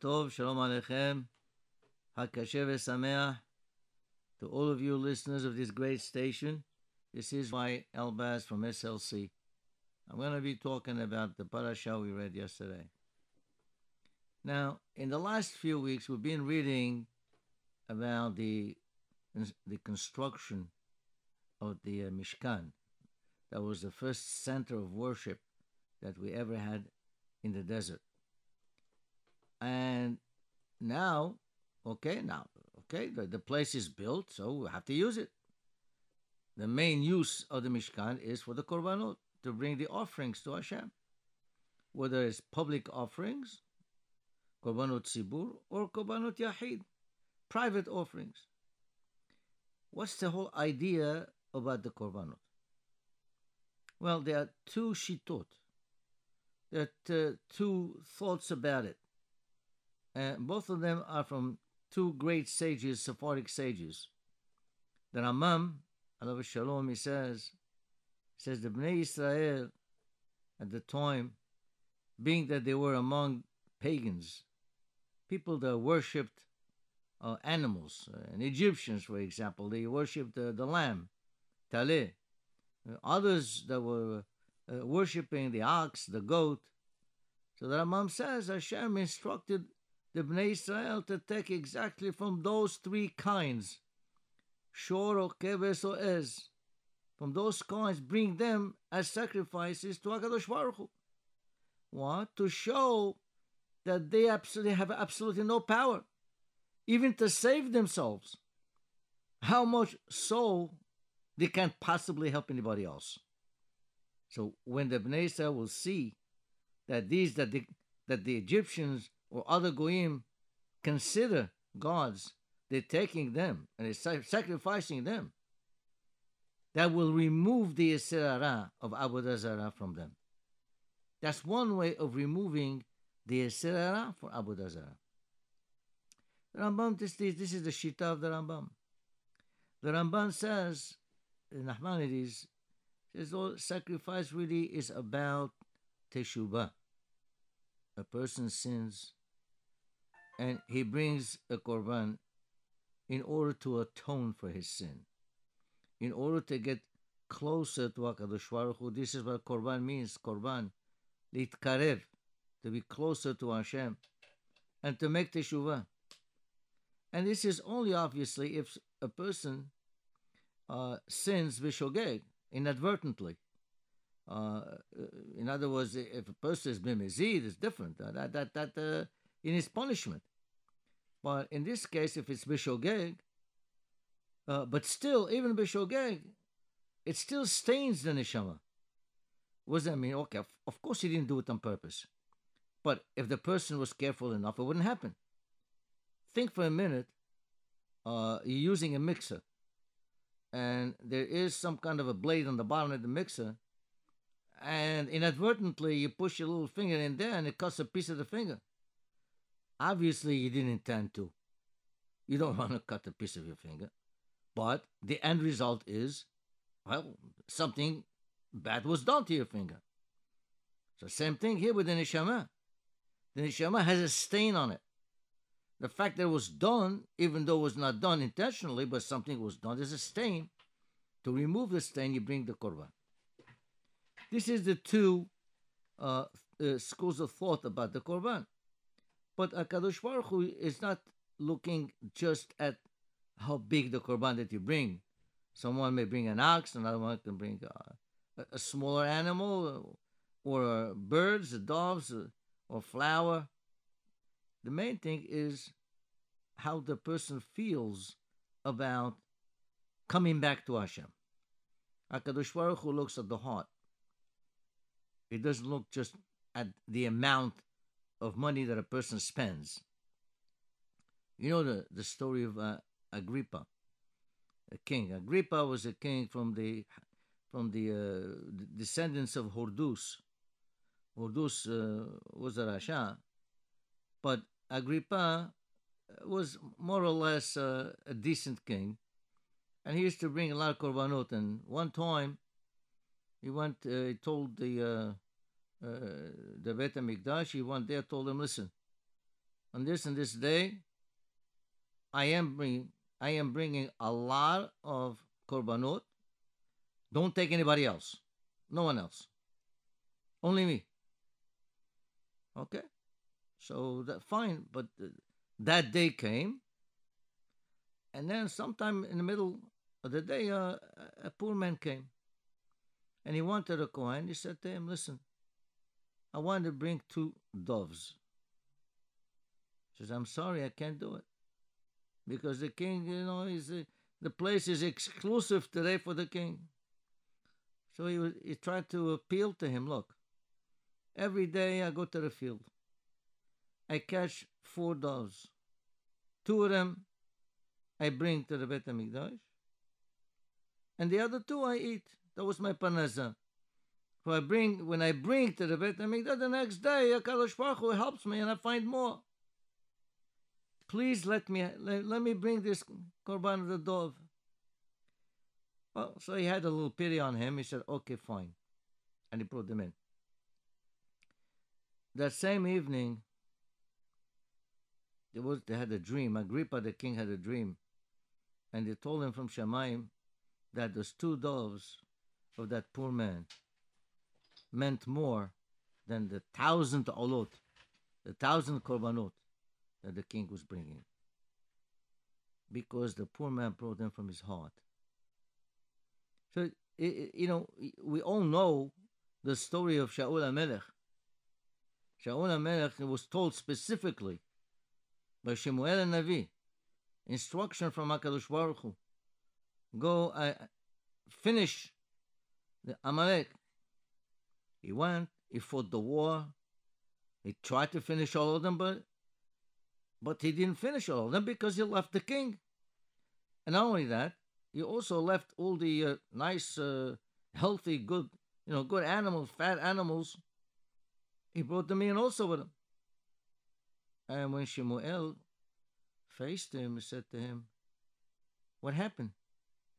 Shalom Aleichem, Hakasher Sameach. To all of you listeners of this great station, this is Y Elbaz from SLC. I'm going to be talking about the parasha we read yesterday. Now, in the last few weeks, we've been reading about the the construction of the uh, Mishkan. That was the first center of worship that we ever had in the desert. And now, okay, now, okay, the, the place is built, so we have to use it. The main use of the Mishkan is for the Korbanot, to bring the offerings to Hashem. Whether it's public offerings, Korbanot Sibur, or Korbanot Yahid, private offerings. What's the whole idea about the Korbanot? Well, there are two shitot. There are two thoughts about it. And both of them are from two great sages, Sephardic sages. The Rambam, Alav Shalom, he says, says the Bnei Israel at the time, being that they were among pagans, people that worshipped uh, animals. Uh, and Egyptians, for example, they worshipped uh, the lamb, Taleh. others that were uh, worshipping the ox, the goat. So the Rambam says Hashem instructed the Bnei Israel to take exactly from those three kinds, shor or keves or ez. From those kinds, bring them as sacrifices to Hakadosh Baruch Hu. What to show that they absolutely have absolutely no power, even to save themselves. How much so they can't possibly help anybody else. So when the Bnei Israel will see that these that the that the Egyptians or other goyim consider gods, they're taking them and they're sacrificing them. That will remove the Yisra of Avodah Zarah from them. That's one way of removing the Yisra for Avodah Zarah. The Rambam, this, this, this is the Shita of the Rambam. The Ramban says, in Nachmanides, says all sacrifice really is about teshubah. A person sins and he brings a korban in order to atone for his sin, in order to get closer to Hakadosh Baruch Hu. This is what korban means. Korban, litkarev, to be closer to Hashem, and to make teshuvah. And this is only obviously if a person uh, sins bishogeg inadvertently. Uh, in other words, if a person has been mezid, it's different. Uh, that that that uh, in his punishment. But in this case, if it's bishogeg, uh, but still, even bishogeg, it still stains the neshama. What does that mean? Okay, of, course he didn't do it on purpose. But if the person was careful enough, it wouldn't happen. Think for a minute, uh, you're using a mixer, and there is some kind of a blade on the bottom of the mixer, and inadvertently you push your little finger in there and it cuts a piece of the finger. Obviously, you didn't intend to. You don't want to cut a piece of your finger. But the end result is, well, something bad was done to your finger. So, same thing here with the neshama. The neshama has a stain on it. The fact that it was done, even though it was not done intentionally, but something was done, there's a stain. To remove the stain, you bring the korban. This is the two uh, uh, schools of thought about the korban. But Akadosh Baruch Hu is not looking just at how big the korban that you bring. Someone may bring an ox, another one can bring a, a smaller animal, or birds, or doves, or flower. The main thing is how the person feels about coming back to Hashem. Akadosh Baruch Hu looks at the heart. He doesn't look just at the amount of money that a person spends. You know the, the story of uh, Agrippa, a king. Agrippa was a king from the from the, uh, descendants of Hordus. Hordus uh, was a Rasha, but Agrippa was more or less uh, a decent king, and he used to bring a lot of korbanot. And one time, he went. Uh, he told the uh, the Bet HaMikdash, he went there, told him, listen, on this and this day, I am bringing I am bringing a lot of korbanot. Don't take anybody else. No one else. Only me. Okay. So that fine, but that day came, and then sometime in the middle of the day, uh, a poor man came, and he wanted a coin. He said to him, "Listen, I want to bring two doves." He says, "I'm sorry, I can't do it because the king, you know, is uh, the place is exclusive today for the king." So he was, he tried to appeal to him. Look, every day I go to the field. I catch four doves. Two of them I bring to the Beit HaMikdash, and the other two I eat. That was my panasa. So I bring when I bring to the Beit HaMikdash the next day, Hakadosh Baruch Hu helps me, and I find more. Please let me let, let me bring this korban of the dove. Well, so he had a little pity on him. He said, "Okay, fine," and he brought them in. That same evening, there was they had a dream. Agrippa the king had a dream, and they told him from Shemaim that those two doves of that poor man meant more than the thousand olot, the thousand korbanot that the king was bringing, because the poor man brought them from his heart. So you know, we all know the story of Shaul HaMelech. Shaul HaMelech was told specifically by Shemuel Navi, instruction from HaKadosh Baruch Hu, go uh, finish the Amalek. He went, he fought the war, he tried to finish all of them, but but he didn't finish all of them because he left the king. And not only that, he also left all the uh, nice, uh, healthy, good, you know, good animals, fat animals. He brought them in also with him. And when Shemuel faced him, he said to him, What happened?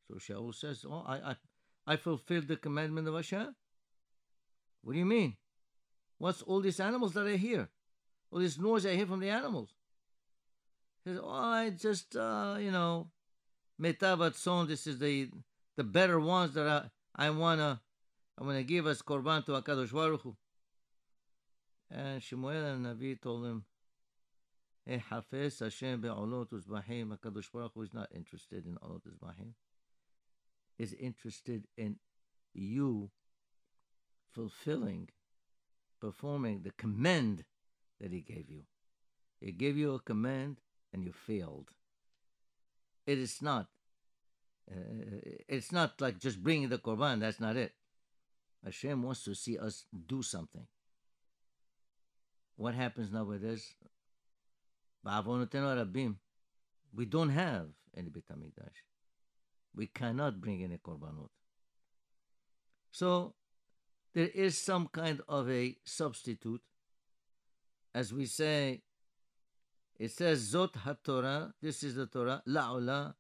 So Shaul says, Oh, I, I, I fulfilled the commandment of Hashem. What do you mean? What's all these animals that I hear? All this noise I hear from the animals? He says, Oh, I just, uh, you know, metavat son, this is the the better ones that I, I wanna I wanna give as korban to Hakadosh Baruch Hu. And Shemuel and Navi told him, Hafez Hashem be'olot uzbahim. HaKadosh Baruch Hu is not interested in olot uzbahim. Is interested in you fulfilling, performing the command that He gave you. He gave you a command and you failed. It is not. Uh, it's not like just bringing the korban. That's not it. Hashem wants to see us do something. What happens nowadays? We don't have any Beit. We cannot bring any korbanot. So there is some kind of a substitute. As we say, it says Zot HaTorah, this is the Torah, La'ula,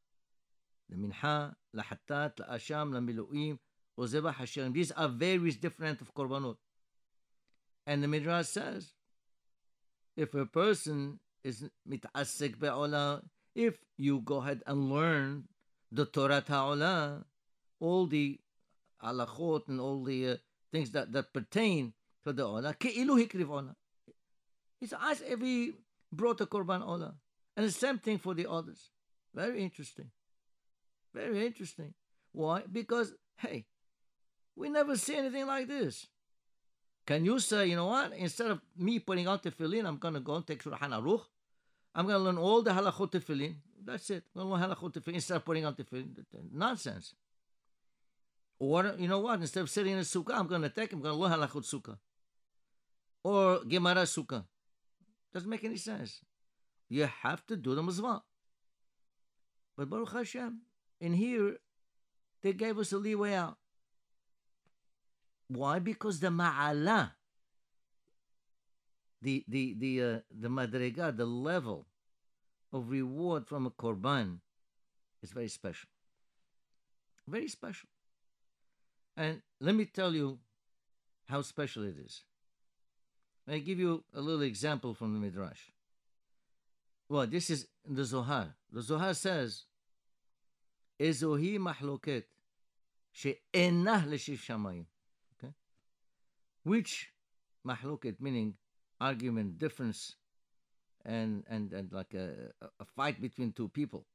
the Minha, Lahatat, La'asham, Lamilu'im, Ozebah Hashem. These are various different of korbanot. And the Midrash says, if a person is mit'asik be'olah, if you go ahead and learn the Torah Ta'olah, all the halachot and all the uh, things that, that pertain to the olah, ke'ilu hikriv olah. It's as if he brought a korban olah. And the same thing for the others. Very interesting. Very interesting. Why? Because, hey, we never see anything like this. Can you say, you know what? Instead of me putting out on tefillin, I'm going to go and take Shulchan Aruch. I'm going to learn all the halachot tefillin. That's it. I'm going to learn halachot tefillin instead of putting on tefillin. Nonsense. Or, you know what? Instead of sitting in a sukkah, I'm going to take, I'm going to learn halachot sukkah. Or Gemara sukkah. Doesn't make any sense. You have to do the mitzvah. But Baruch Hashem, in here, they gave us a leeway out. Why? Because the ma'ala, the the the uh, the madrega, the level of reward from a korban, is very special. Very special. And let me tell you how special it is. I give you a little example from the midrash. Well, this is the Zohar. The Zohar says, Ezohi mahloket she'enah leshiv shamayim. Okay? Which mahloket, meaning argument, difference, and, and, and like a, a fight between two people,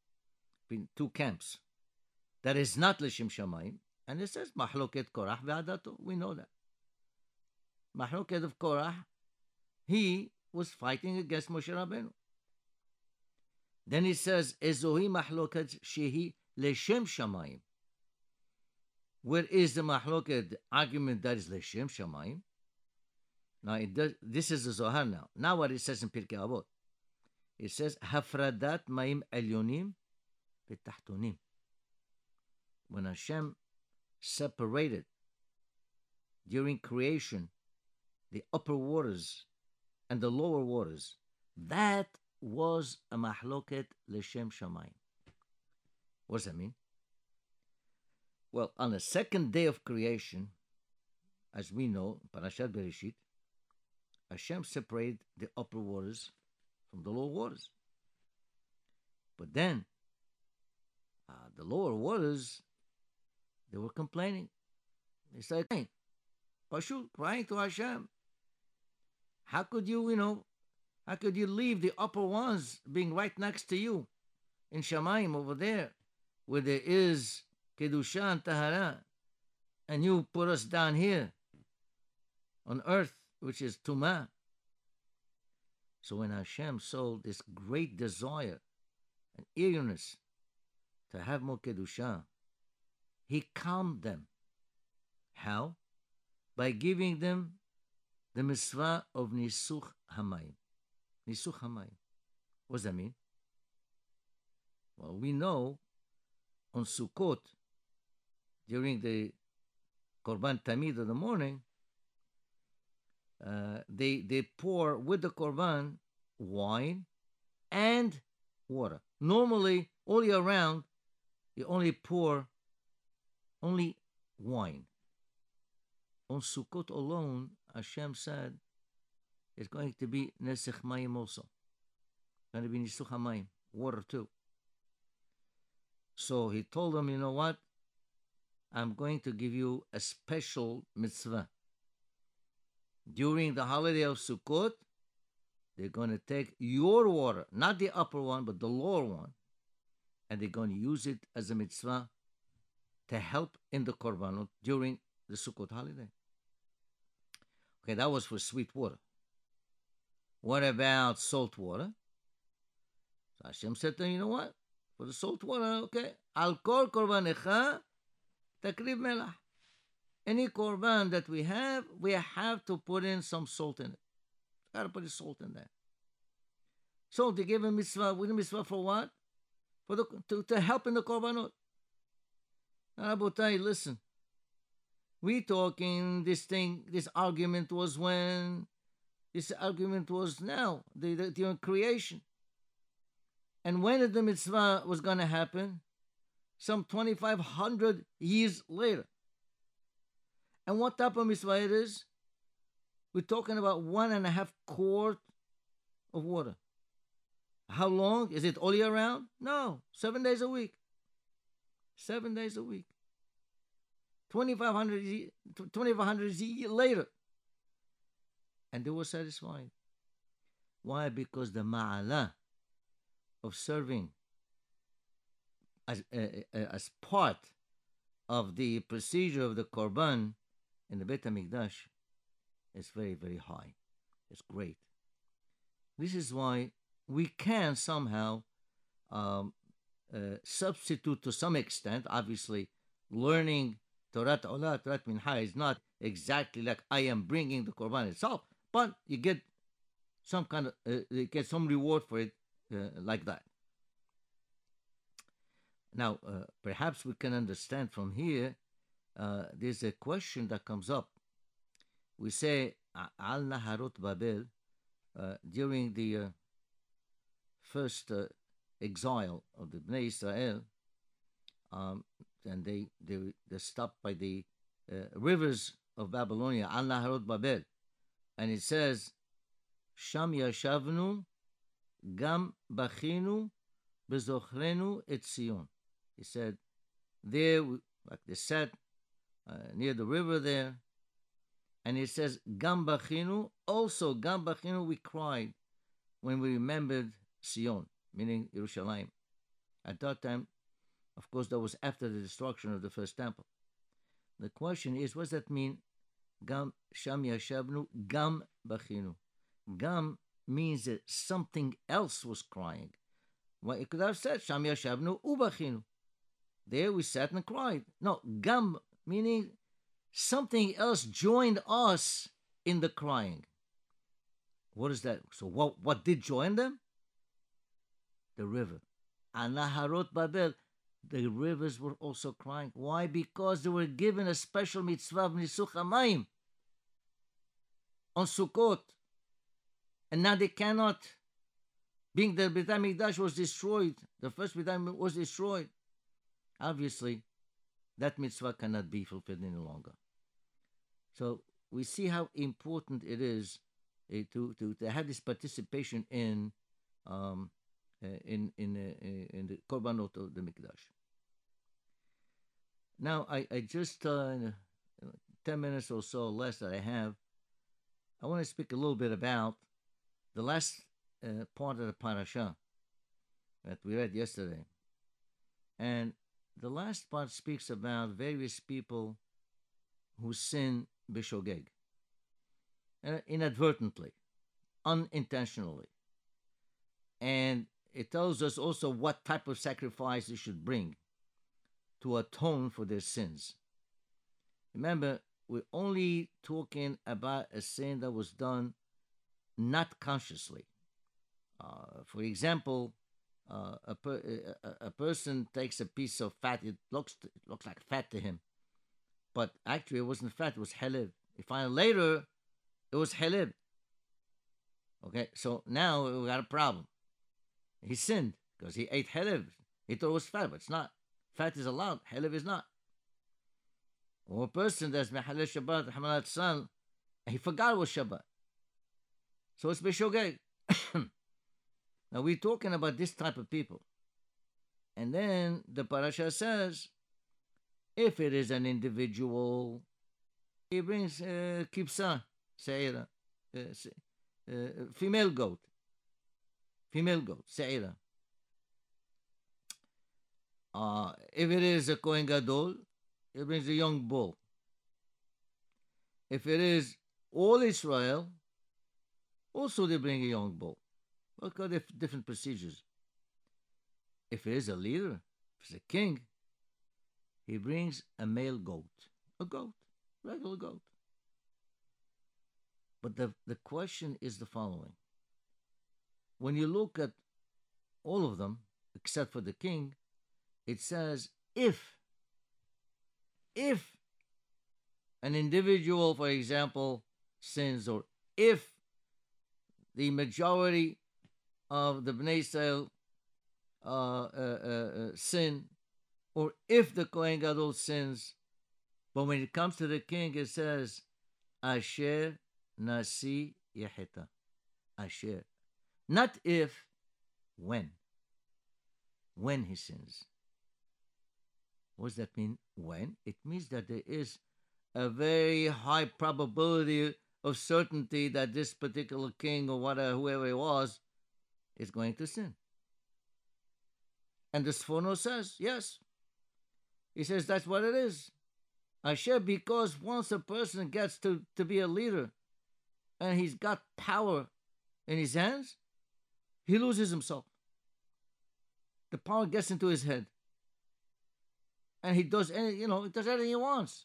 between two camps, that is not leshim shamayim. And it says, mahloket korach ve'adato. We know that. Mahloket of Korah, he was fighting against Moshe Rabbeinu. Then he says, Ezohi mahloket shehi leshem shamayim. Where is the mahloket argument that is leshem shamayim? Now does, this is the Zohar now. Now what it says in Pirkei Avot. It says, Hafradat ma'im elyonim betachtonim. When Hashem separated during creation the upper waters and the lower waters, that was a mahloket leshem shamayim. What does that mean? Well, on the second day of creation, as we know, Parashat Bereshit, Hashem separated the upper waters from the lower waters. But then, uh, the lower waters, they were complaining. They started crying, Pashut, crying to Hashem. How could you, you know, how could you leave the upper ones being right next to you in Shamayim over there, where there is Kedusha and Tahara, and you put us down here on earth, which is Tumah? So when Hashem saw this great desire and eagerness to have more Kedusha, He calmed them. How? By giving them the mitzvah of Nisuch Hamayim. Nisuch Hamayim. What does that mean? Well, we know on Sukkot, during the Korban Tamid of the morning, uh, they, they pour with the Korban wine and water. Normally, all year round, you only pour only wine. On Sukkot alone, Hashem said, it's going to be Nesech Mayim also. Going to be Nisuch Hamayim, water too. So he told them, you know what? I'm going to give you a special mitzvah. During the holiday of Sukkot, they're going to take your water, not the upper one, but the lower one, and they're going to use it as a mitzvah to help in the korbanot during the Sukkot holiday. Okay, that was for sweet water. What about salt water? So Hashem said to him, you know what? For the salt water, okay, al kol korbanecha takriv melach. Any korban that we have, we have to put in some salt in it. Got to put the salt in there. Salt, they gave a mitzvah. With a mitzvah for what? For the to, to help in the korbanot. Ah, Rabotai, listen. We talking this thing this argument was when this argument was now the, the, the creation. And when the mitzvah was going to happen some 2500 years later. And what type of mitzvah it is? We're talking about one and a half quart of water. How long? Is it all year round? No seven days a week seven days a week 2,500, 2,500 years later. And they were satisfied. Why? Because the ma'ala of serving as, uh, as part of the procedure of the korban in the Beit HaMikdash is very, very high. It's great. This is why we can somehow um, uh, substitute to some extent, obviously, learning Torah Olah, Torah Minha is not exactly like I am bringing the Korban itself, but you get some kind of, uh, you get some reward for it uh, like that. Now, uh, perhaps we can understand from here, uh, there's a question that comes up. We say, Al Naharot Babel, uh, during the first exile of the Bnei Israel, um, and they they they're stopped by the uh, rivers of Babylonia, Al Naharot Babel, and it says, Sham Yashavnu Gam bachinu bezochrenu et Zion. He said, there, like they said, uh, near the river there, and he says, Gam bachinu, also Gam bachinu, we cried when we remembered Sion, meaning Jerusalem. At that time, of course, that was after the destruction of the first temple. The question is, what does that mean? Gam sham yashavnu, gam bachinu. Gam means that something else was crying. Well, it could have said sham yashavnu ubachinu. There we sat and cried. No, gam meaning something else joined us in the crying. What is that? So what what did join them? The river. Anaharot Babel. The rivers were also crying. Why? Because they were given a special mitzvah Nisuch Hamayim on Sukkot. And now they cannot, being the Beit HaMikdash was destroyed, the first Beit HaMikdash was destroyed. Obviously, that mitzvah cannot be fulfilled any longer. So we see how important it is uh, to, to, to have this participation in um, in in uh, in the korbanot of the mikdash. Now I I just uh, ten minutes or so less that I have, I want to speak a little bit about the last uh, part of the parasha that we read yesterday, and the last part speaks about various people who sin bishogeg, uh, inadvertently, unintentionally, and it tells us also what type of sacrifice they should bring to atone for their sins. Remember, we're only talking about a sin that was done not consciously. Uh, for example, uh, a, per, a, a, person takes a piece of fat. It looks it looks like fat to him, but actually it wasn't fat. It was helev. He find later it was helev. Okay, so now we got a problem. He sinned because he ate helev. He thought it was fat, but it's not. Fat is allowed, helev is not. Or a person that's Mehalel Shabbat, Hamalat San, he forgot it was Shabbat. So it's Bishogeg. now we're talking about this type of people. And then the parasha says, if it is an individual, he brings uh, kipsa, seira, uh, uh, female goat female goat, se'ira. Uh, if it is a Kohen Gadol, it brings a young bull. If it is all Israel, also they bring a young bull. Look at the different procedures. If it is a leader, if it's a king, he brings a male goat, a goat, regular goat. But the, the question is the following when you look at all of them, except for the king, it says if, if an individual, for example, sins, or if the majority of the Bnei Israel uh, uh, uh, uh, sin, or if the Kohen Gadol sins, but when it comes to the king, it says, Asher Nasi Yeheta. Asher. Not if, when. When he sins. What does that mean? When? It means that there is a very high probability of certainty that this particular king or whatever, uh, whoever it was, is going to sin. And the Sforno says, yes. He says that's what it is. I share because once a person gets to, to be a leader and he's got power in his hands, he loses himself. The power gets into his head. And he does any, you know, he does anything he wants.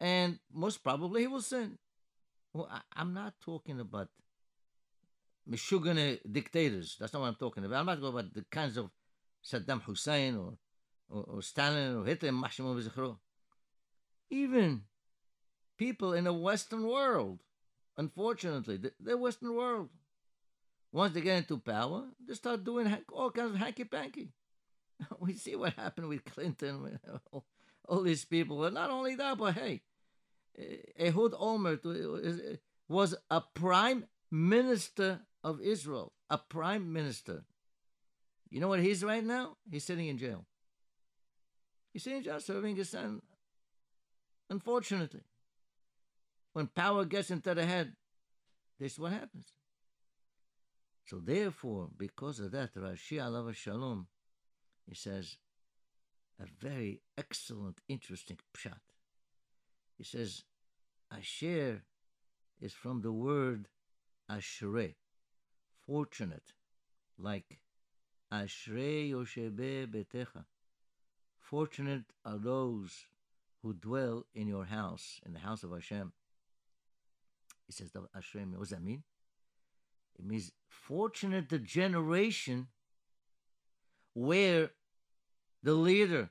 And most probably he will sin. Well, I, am not talking about Meshugane dictators. That's not what I'm talking about. I'm not talking about the kinds of Saddam Hussein or, or, or Stalin or Hitler, Even people in the Western world, unfortunately, the, the Western world, once they get into power, they start doing all kinds of hanky panky. We see what happened with Clinton, with all, all these people. But not only that, but hey, eh, Ehud Olmert was a prime minister of Israel, a prime minister. You know what he's right now? He's sitting in jail. He's sitting in jail serving his son. Unfortunately, when power gets into the head, this is what happens. So therefore, because of that, Rashi Alav Shalom, he says a very excellent, interesting pshat. He says, Asher is from the word Ashre, fortunate, like Ashre Yoshebe Betecha. Fortunate are those who dwell in your house, in the house of Hashem. He says, Ashre, what does that mean? It means fortunate the generation where the leader,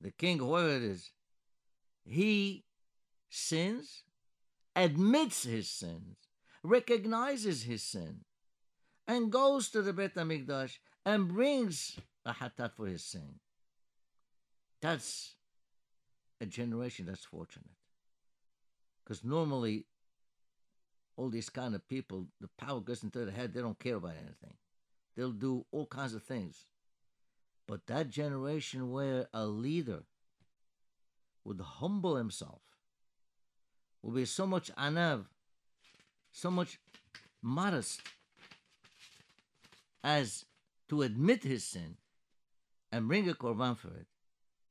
the king, whoever it is, he sins, admits his sins, recognizes his sin, and goes to the Bet HaMikdash and brings a hatat for his sin. That's a generation that's fortunate. Because normally, all these kind of people, the power goes into their head, they don't care about anything. They'll do all kinds of things. But that generation where a leader would humble himself, will be so much anav, so much modest as to admit his sin and bring a korban for it,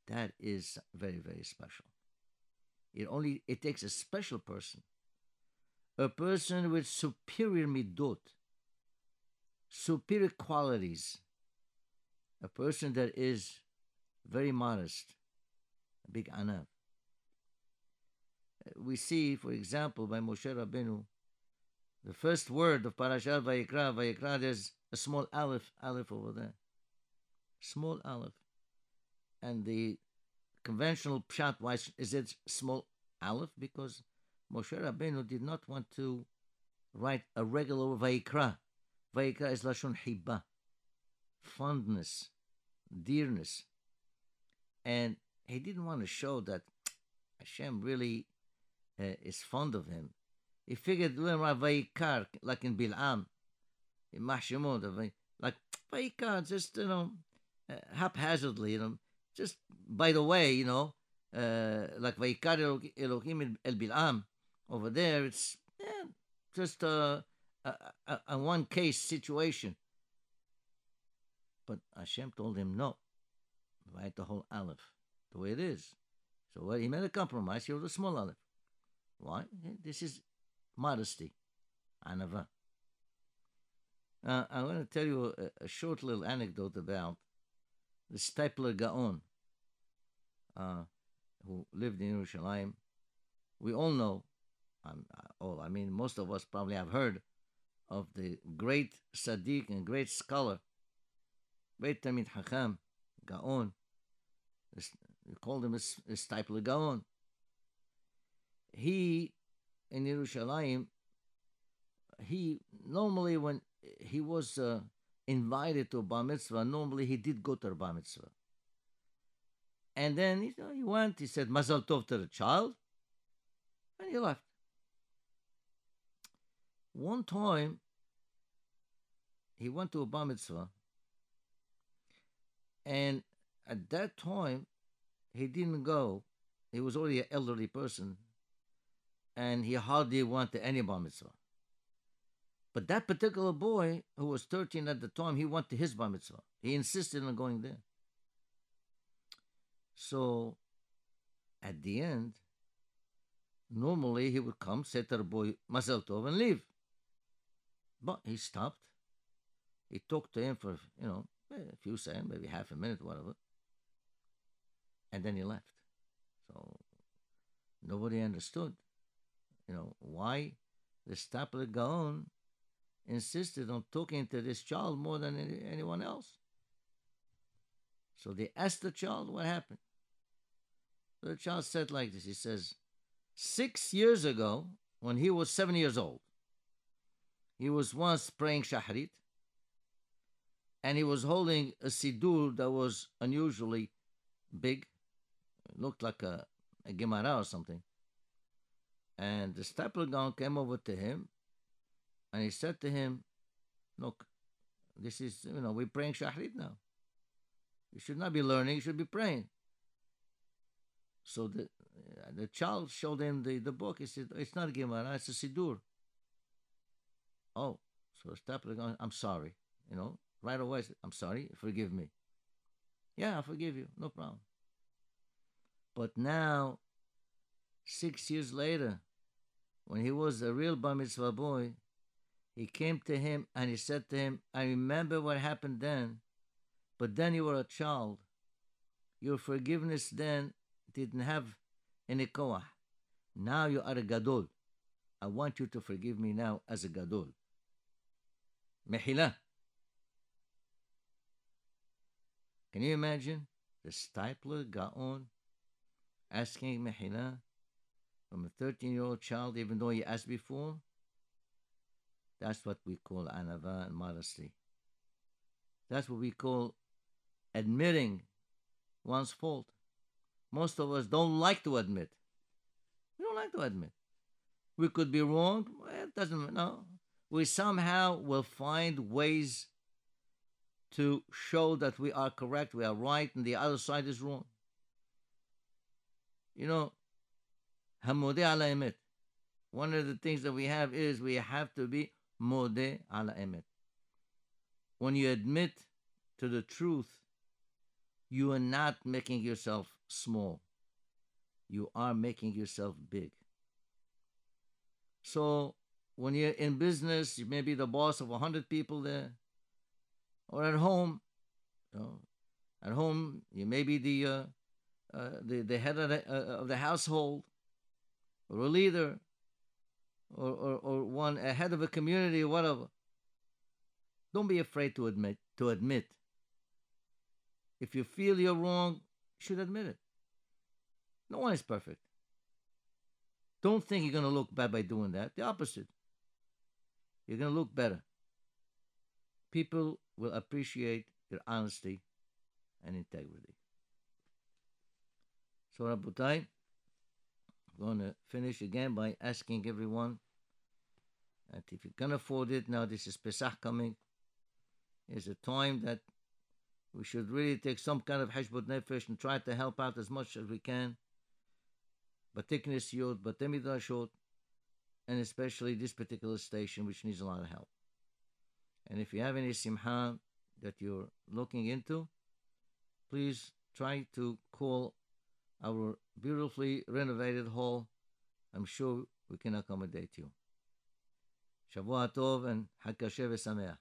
that is very, very special. It only it takes a special person, a person with superior midot, superior qualities, a person that is very modest, a big anav. We see, for example, by Moshe Rabbeinu, the first word of Parashat Vayikra, Vayikra, there's a small aleph, aleph over there. Small aleph. And the conventional pshat, why is it small aleph? Because Moshe Rabbeinu did not want to write a regular Vayikra. Vayikra is Lashon Hibah, fondness, dearness. And he didn't want to show that Hashem really uh, is fond of him. He figured when Vayikar, like in Bil'am, in Mahshimot, like Vayikar, just, you know, uh, haphazardly, you know, just by the way, you know, uh, like Vayikar Elohim El Bil'am, over there, it's yeah, just a, a, a, a one case situation. But Hashem told him, no, write the whole Aleph the way it is. So well, he made a compromise. He wrote a small Aleph. Why? This is modesty. Anava. Uh, I want to tell you a, a, short little anecdote about the Steipler Gaon, uh, who lived in Jerusalem. We all know, um, oh, I mean, most of us probably have heard of the great Sadiq and great scholar great Tamid Hakam, Gaon. We called him Steipler Gaon. He, in Yerushalayim, he normally, when he was uh, invited to a bar mitzvah, normally he did go to a bar mitzvah. And then you know, he went, he said, Mazal Tov to the child, and he left. One time, he went to a bar mitzvah, and at that time, he didn't go. He was already an elderly person, and he hardly went to any bar mitzvah. But that particular boy, who was 13 at the time, he went to his bar mitzvah. He insisted on going there. So, at the end, normally he would come, say to the boy, Mazel Tov, and leave. But he stopped. He talked to him for, you know, eh, a few seconds, maybe half a minute, whatever. And then he left. So nobody understood, you know, why the Steipler Gaon insisted on talking to this child more than any, anyone else. So they asked the child what happened. So the child said like this He says, Six years ago, when he was seven years old, he was once praying Shahrit and he was holding a sidur that was unusually big. It looked like a, a Gemara or something. And the Steipler Gaon came over to him And he said to him, Look, this is, you know, we're praying Shahrit now. You should not be learning, you should be praying. So the the child showed him the, the book. He said, It's not a Gemara, it's a Siddur. Oh, so stop it. I'm sorry. You know, right away, said, I'm sorry, forgive me. Yeah, I forgive you, no problem. But now, six years later, when he was a real Bar Mitzvah boy, he came to him and he said to him, I remember what happened then, but then you were a child. Your forgiveness then didn't have any koah. Now you are a gadol. I want you to forgive me now as a gadol. Mehila. Can you imagine the Steipler Gaon asking Mehila from a 13 year old child, even though he asked before? That's what we call anava and modesty. That's what we call admitting one's fault. Most of us don't like to admit. We don't like to admit. We could be wrong. It doesn't no. We somehow will find ways to show that we are correct, we are right, and the other side is wrong. You know, hamode ala emet. One of the things that we have is we have to be mode ala emet. When you admit to the truth, you are not making yourself small. You are making yourself big. So when you're in business, you may be the boss of a hundred people there, or at home. You know, at home, you may be the uh, uh, the the head of the, uh, of the household, or a leader, or, or or one a head of a community, or whatever. Don't be afraid to admit to admit. If you feel you're wrong, you should admit it. No one is perfect. Don't think you're going to look bad by doing that. The opposite. You're going to look better. People will appreciate your honesty and integrity. So, Rabutai, I'm going to finish again by asking everyone that if you can afford it, now this is Pesach coming, is a time that we should really take some kind of heshbot nefesh and try to help out as much as we can. Batik Nesiot, Batemidashot, and especially this particular station, which needs a lot of help. And if you have any simha that you're looking into, please try to call our beautifully renovated hall. I'm sure we can accommodate you. Shavua Tov and Hakashev Sameach.